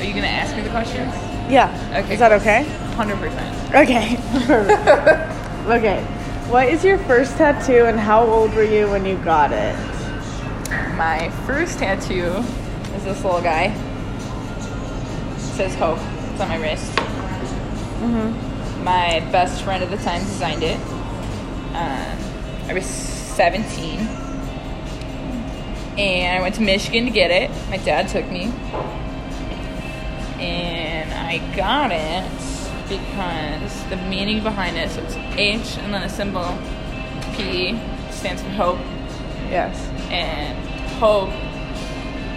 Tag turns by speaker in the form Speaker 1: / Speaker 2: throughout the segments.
Speaker 1: Are you gonna ask me the questions?
Speaker 2: Yeah.
Speaker 1: Okay.
Speaker 2: Is that okay?
Speaker 1: Hundred percent.
Speaker 2: Okay. Okay. What is your first tattoo and how old were you when you got it?
Speaker 1: My first tattoo is this little guy. It says hope. It's on my wrist.
Speaker 2: Mm-hmm.
Speaker 1: My best friend at the time designed it. Um, I was 17. And I went to Michigan to get it. My dad took me. And I got it because the meaning behind it, so it's H and then a symbol P stands for hope.
Speaker 2: Yes.
Speaker 1: And hope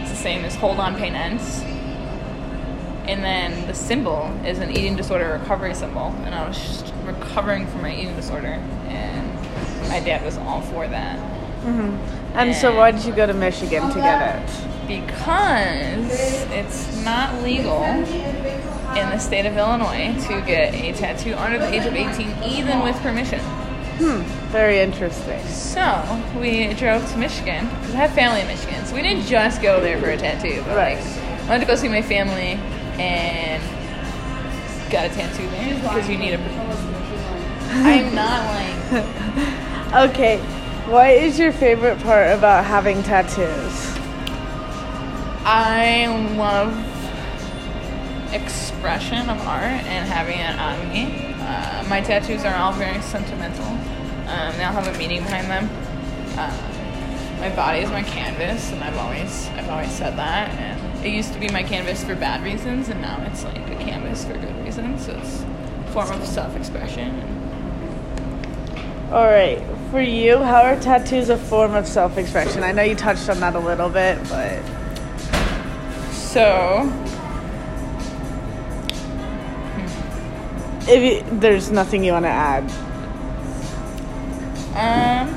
Speaker 1: is the same as hold on pain ends. And then the symbol is an eating disorder recovery symbol. And I was just recovering from my eating disorder. And my dad was all for that.
Speaker 2: Mm-hmm. And so, why did you go to Michigan to get it?
Speaker 1: Because it's not legal in the state of Illinois to get a tattoo under the age of 18, even with permission.
Speaker 2: Hmm. Very interesting.
Speaker 1: So we drove to Michigan because I have family in Michigan. So we didn't just go there for a tattoo, but
Speaker 2: Right.
Speaker 1: like I wanted to go see my family and got a tattoo there because you need a. I'm not like
Speaker 2: Okay. What is your favorite part about having tattoos?
Speaker 1: I love expression of art and having it on me. Uh, my tattoos are all very sentimental. Um, they all have a meaning behind them. Uh, my body is my canvas, and I've always I've always said that. And it used to be my canvas for bad reasons, and now it's like a canvas for good reasons. So it's a form of self-expression.
Speaker 2: All right. For you, how are tattoos a form of self-expression? I know you touched on that a little bit, but
Speaker 1: So
Speaker 2: if you, there's nothing you want to add,
Speaker 1: um.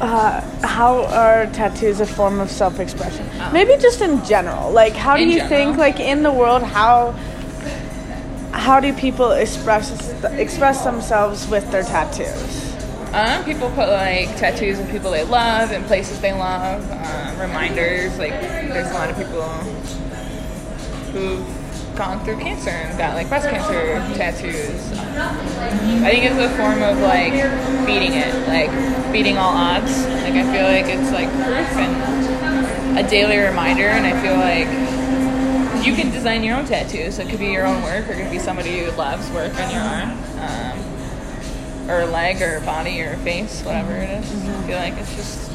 Speaker 2: uh, how are tattoos a form of self-expression?
Speaker 1: Oh.
Speaker 2: Maybe just in general. Like, how do you
Speaker 1: general?
Speaker 2: think, like, in the world, how how do people express express themselves with their tattoos?
Speaker 1: Um, people put like tattoos of people they love and places they love, um, reminders. Like, there's a lot of people who've gone through cancer and got like breast cancer tattoos. I think it's a form of like beating it, like beating all odds. Like, I feel like it's like proof and a daily reminder, and I feel like you can design your own tattoos. So it could be your own work, or it could be somebody who loves work on your arm. Um, or leg or body or face, whatever it is. I feel like it's just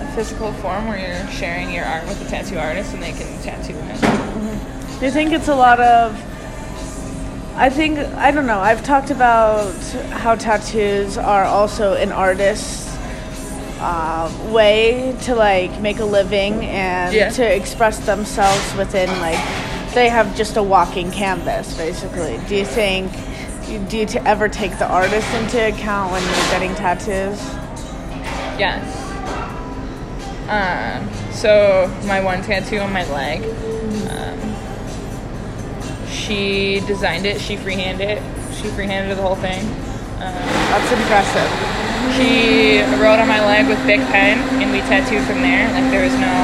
Speaker 1: a physical form where you're sharing your art with a tattoo artist and they can tattoo it.
Speaker 2: Do you think it's a lot of? I think I don't know. I've talked about how tattoos are also an artist's uh, way to like make a living and
Speaker 1: Yeah.
Speaker 2: to express themselves within like they have just a walking canvas basically. Do you think? Do you t- ever take the artist into account when you're getting tattoos?
Speaker 1: Yes. Um, so my one tattoo on my leg, um, she designed it. She freehanded it. She freehanded the whole thing. Um,
Speaker 2: That's impressive.
Speaker 1: She wrote on my leg with big pen, and we tattooed from there. Like there was no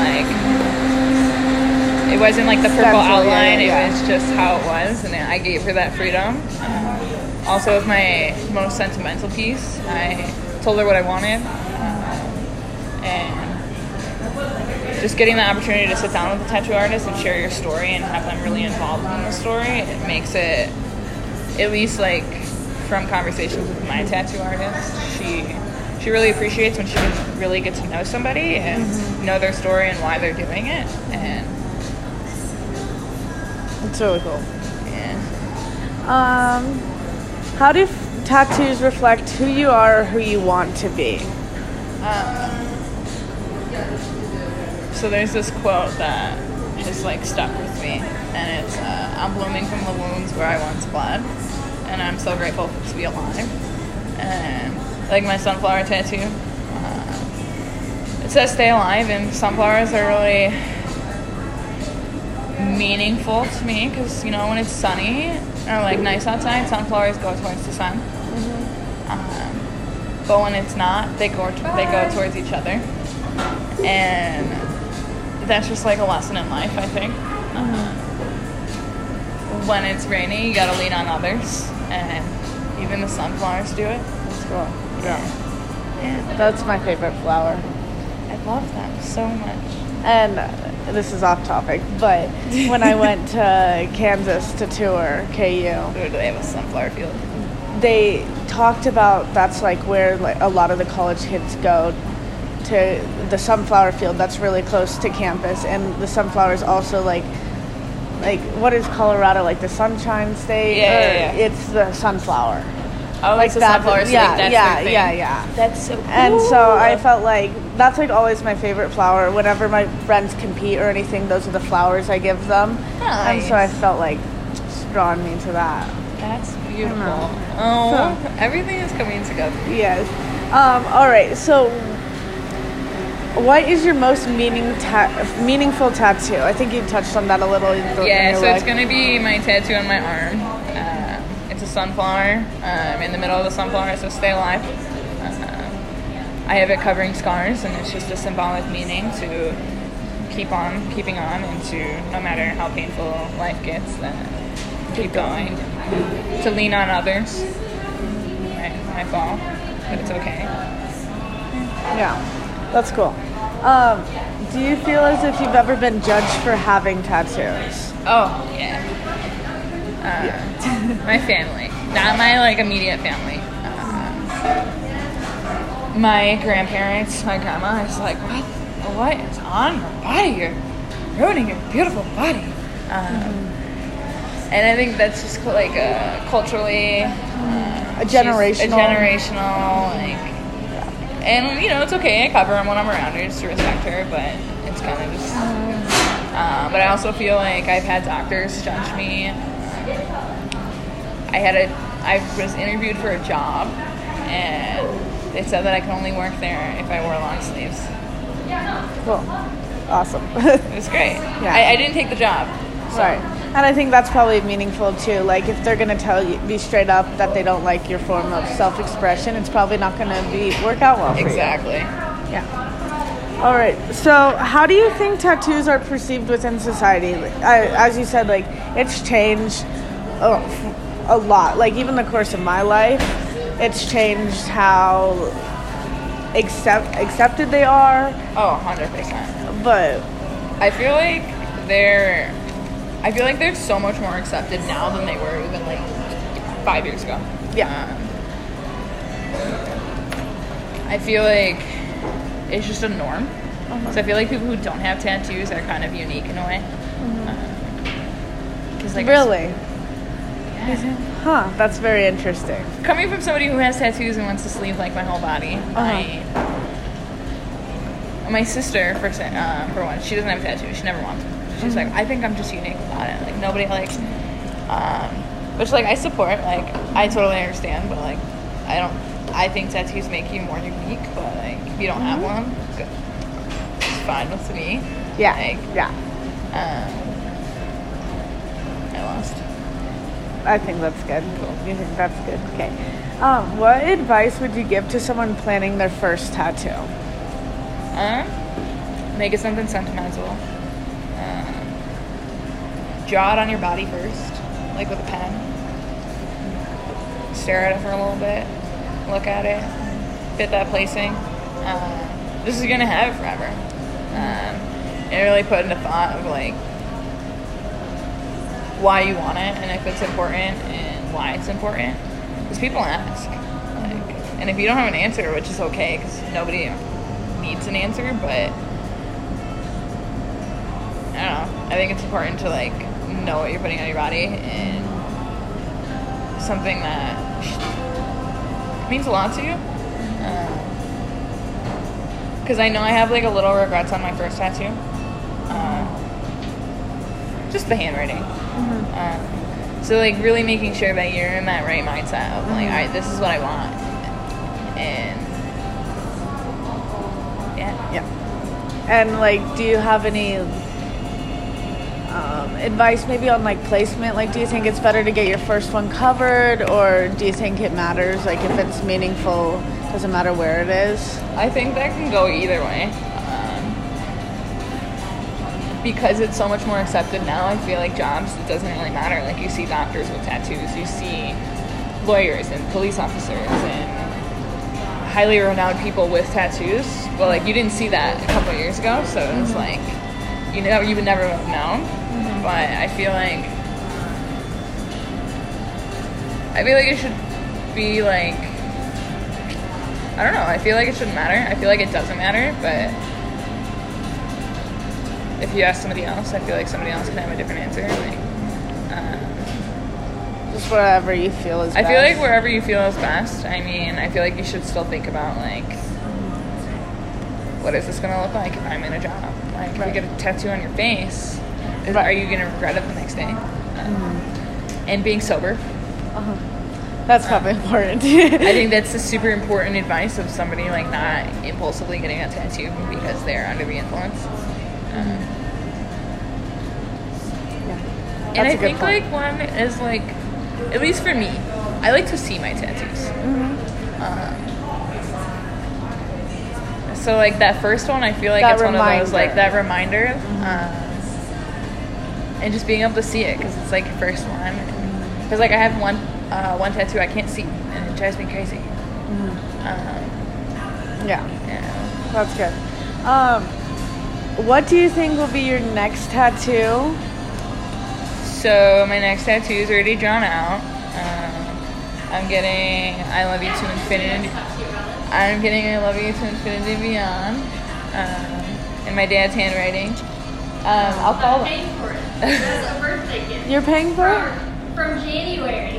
Speaker 1: like, it wasn't like the purple outline.
Speaker 2: yeah, yeah.
Speaker 1: It was just how it was, and I gave her that freedom. Um, also, with my most sentimental piece, I told her what I wanted, um, and just getting the opportunity to sit down with a tattoo artist and share your story and have them really involved in the story, it makes it at least like from conversations with my tattoo artist, she she really appreciates when she can really get to know somebody and
Speaker 2: Mm-hmm.
Speaker 1: know their story and why they're doing it. And
Speaker 2: It's really cool.
Speaker 1: yeah,
Speaker 2: Um, how do f- tattoos reflect who you are or who you want to be?
Speaker 1: um, so there's this quote that just like stuck with me, and it's uh, "I'm blooming from the wounds where I once bled, and I'm so grateful to be alive." And like my sunflower tattoo, uh, it says "Stay alive," and sunflowers are really meaningful to me because you know when it's sunny are like nice outside, sunflowers go towards the sun. Um, but when it's not, they go they go towards each other, and that's just like a lesson in life, I think. Uh, when it's rainy, you gotta lean on others, and even the sunflowers do it.
Speaker 2: That's cool. Yeah.
Speaker 1: Yeah,
Speaker 2: That's my favorite flower.
Speaker 1: I love them so much.
Speaker 2: And uh, this is off topic, but when I went to Kansas to tour KU,
Speaker 1: do they have a sunflower field?
Speaker 2: they talked about that's like where like a lot of the college kids go to the sunflower field that's really close to campus and the sunflowers also like like what is Colorado like the sunshine state
Speaker 1: Yeah,
Speaker 2: Or
Speaker 1: yeah, yeah.
Speaker 2: it's the sunflower
Speaker 1: Oh,
Speaker 2: like that-
Speaker 1: sunflower
Speaker 2: yeah
Speaker 1: that's
Speaker 2: yeah yeah yeah
Speaker 1: That's so cool.
Speaker 2: and so I felt like that's like always my favorite flower. Whenever my friends compete or anything, those are the flowers I give them. Nice. And so I felt like it's drawn me to that.
Speaker 1: That's beautiful. Oh, everything is coming together.
Speaker 2: Yes. Um, all right. So, what is your most meaning ta- meaningful tattoo? I think you touched on that a little. in the- in
Speaker 1: Yeah, so it's gonna be my tattoo on my arm. Uh, it's a sunflower. Um, in the middle of the sunflower, so "Stay alive." Uh, I have it covering scars, and it's just a symbolic meaning to keep on, keeping on, and to no matter how painful life gets, uh, keep going. To lean on others. When I fall, but it's okay.
Speaker 2: Yeah, that's cool. Um, do you feel as if you've ever been judged for having tattoos?
Speaker 1: Oh yeah. Uh, my family, not my like immediate family. Uh, my grandparents, my grandma is like, what? What is on your body? You're ruining your beautiful body. Um, And I think that's just like uh, culturally, uh,
Speaker 2: A generational-
Speaker 1: a generational like. And you know it's okay. I cover them when I'm around her just to respect her, but it's kind of just. Um, but I also feel like I've had doctors judge me. I had a, I was interviewed for a job, and they said that I could only work there if I wore long sleeves.
Speaker 2: Cool. Awesome.
Speaker 1: It was great.
Speaker 2: Yeah.
Speaker 1: I, I didn't take the job. So.
Speaker 2: Right. And I think that's probably meaningful too. Like if they're gonna tell you, be straight up that they don't like your form of self-expression, it's probably not gonna be work out well for
Speaker 1: Exactly.
Speaker 2: you. Yeah. All right. So, how do you think tattoos are perceived within society? I, as you said, like it's changed a, a lot. Like even the course of my life, it's changed how accept accepted they are.
Speaker 1: Oh, 100%.
Speaker 2: But
Speaker 1: I feel like they're I feel like they're so much more accepted now than they were even like five years ago.
Speaker 2: Yeah.
Speaker 1: Um, I feel like it's just a norm. So I feel like people who don't have tattoos are kind of unique in a way. Because like
Speaker 2: really,
Speaker 1: yeah.
Speaker 2: huh? That's very interesting.
Speaker 1: coming from somebody who has tattoos and wants to sleeve like my whole body, I my sister for uh, for one, she doesn't have tattoos. She never wants them. She's like, I think I'm just unique about it. Like nobody likes, um, which like I support. Like I totally understand, but like I don't. I think tattoos make you more unique. But like if you don't have one, good. It's fine with me.
Speaker 2: Yeah.
Speaker 1: Like,
Speaker 2: yeah.
Speaker 1: um, I lost.
Speaker 2: I think that's good. Cool. You think that's good? Okay. Um, what advice would you give to someone planning their first tattoo?
Speaker 1: Um, make it something sentimental. Draw it on your body first, like with a pen. Stare at it for a little bit. Look at it. Fit that placing. Um, this is gonna have it forever. Um, and really put into thought of like why you want it and if it's important and why it's important. Because people ask. Like, and if you don't have an answer, which is okay, because nobody needs an answer, but I don't know. I think it's important to like know what you're putting on your body and something that means a lot to you. Because I know I have like a little regrets on my first tattoo. Uh, just the handwriting. Um, so like really making sure that you're in that right mindset of like, all right, this is what I want, and yeah,
Speaker 2: Yeah. And like, do you have any um, advice maybe on like placement? Like, do you think it's better to get your first one covered, or do you think it matters? Like, if it's meaningful, doesn't matter where it is.
Speaker 1: I think that can go either way. Um, because it's so much more accepted now, I feel like jobs, it doesn't really matter. Like, you see doctors with tattoos, you see lawyers and police officers and highly renowned people with tattoos. But, like, you didn't see that a couple of years ago, so it's like, you know, you would never have known. But I feel like, I feel like it should be like, I don't know. I feel like it shouldn't matter. I feel like it doesn't matter, but if you ask somebody else, I feel like somebody else can have a different answer. Like, um,
Speaker 2: Just whatever you feel is.
Speaker 1: I feel like
Speaker 2: best.
Speaker 1: wherever you feel is best. I mean, I feel like you should still think about like, what is this gonna look like if I'm in a job? Like, if
Speaker 2: Right.
Speaker 1: you get a tattoo on your face,
Speaker 2: Right.
Speaker 1: are you gonna regret it the next day? Um, And being sober.
Speaker 2: Uh-huh. That's probably important.
Speaker 1: I think that's the super important advice of somebody like not impulsively getting a tattoo because they're under the influence. Um,
Speaker 2: Yeah.
Speaker 1: and I
Speaker 2: a good
Speaker 1: think
Speaker 2: point.
Speaker 1: like one is like, at least for me, I like to see my tattoos.
Speaker 2: Mm-hmm.
Speaker 1: Um, so like that first one, I feel like
Speaker 2: That
Speaker 1: it's one of those like that reminder, um, and just being able to see it because it's like your first one. Because like I have one uh, one tattoo I can't see, and it drives me crazy.
Speaker 2: Mm-hmm.
Speaker 1: Um,
Speaker 2: yeah.
Speaker 1: yeah.
Speaker 2: That's good. Um, what do you think will be your next tattoo?
Speaker 1: So my next tattoo is already drawn out. Um, I'm getting "I love you to infinity." I'm getting "I love you to infinity beyond" um, in my dad's handwriting. Um, I'll
Speaker 3: I'm paying for it. That's a birthday gift.
Speaker 2: You're paying for it?
Speaker 3: From, from January.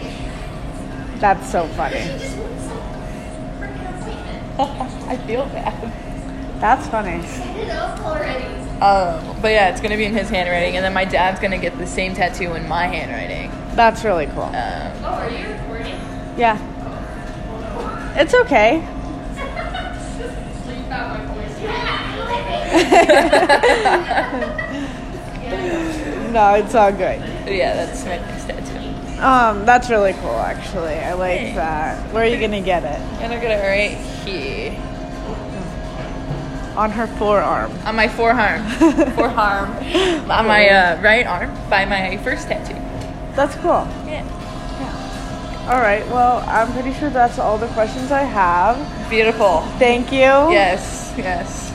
Speaker 2: That's so funny.
Speaker 3: She just wants some freaking appointment.
Speaker 1: I feel bad.
Speaker 2: That's funny.
Speaker 3: Set it up already.
Speaker 1: Um, but yeah, it's gonna be in his handwriting, and then my dad's gonna get the same tattoo in my handwriting.
Speaker 2: That's really cool.
Speaker 1: Um,
Speaker 3: Oh, are you recording?
Speaker 2: Yeah. It's okay.
Speaker 3: So you got my voice.
Speaker 2: No, it's all good.
Speaker 1: yeah, that's my next tattoo.
Speaker 2: Um, that's really cool actually. I like
Speaker 1: Thanks.
Speaker 2: that. Where are you gonna get it?
Speaker 1: I'm gonna get it right here
Speaker 2: On her forearm.
Speaker 1: on my forearm, forearm, on my uh, right arm by my first tattoo.
Speaker 2: That's cool.
Speaker 1: Yeah,
Speaker 2: All right. Well, I'm pretty sure that's all the questions I have.
Speaker 1: beautiful.
Speaker 2: Thank you.
Speaker 1: Yes, yes.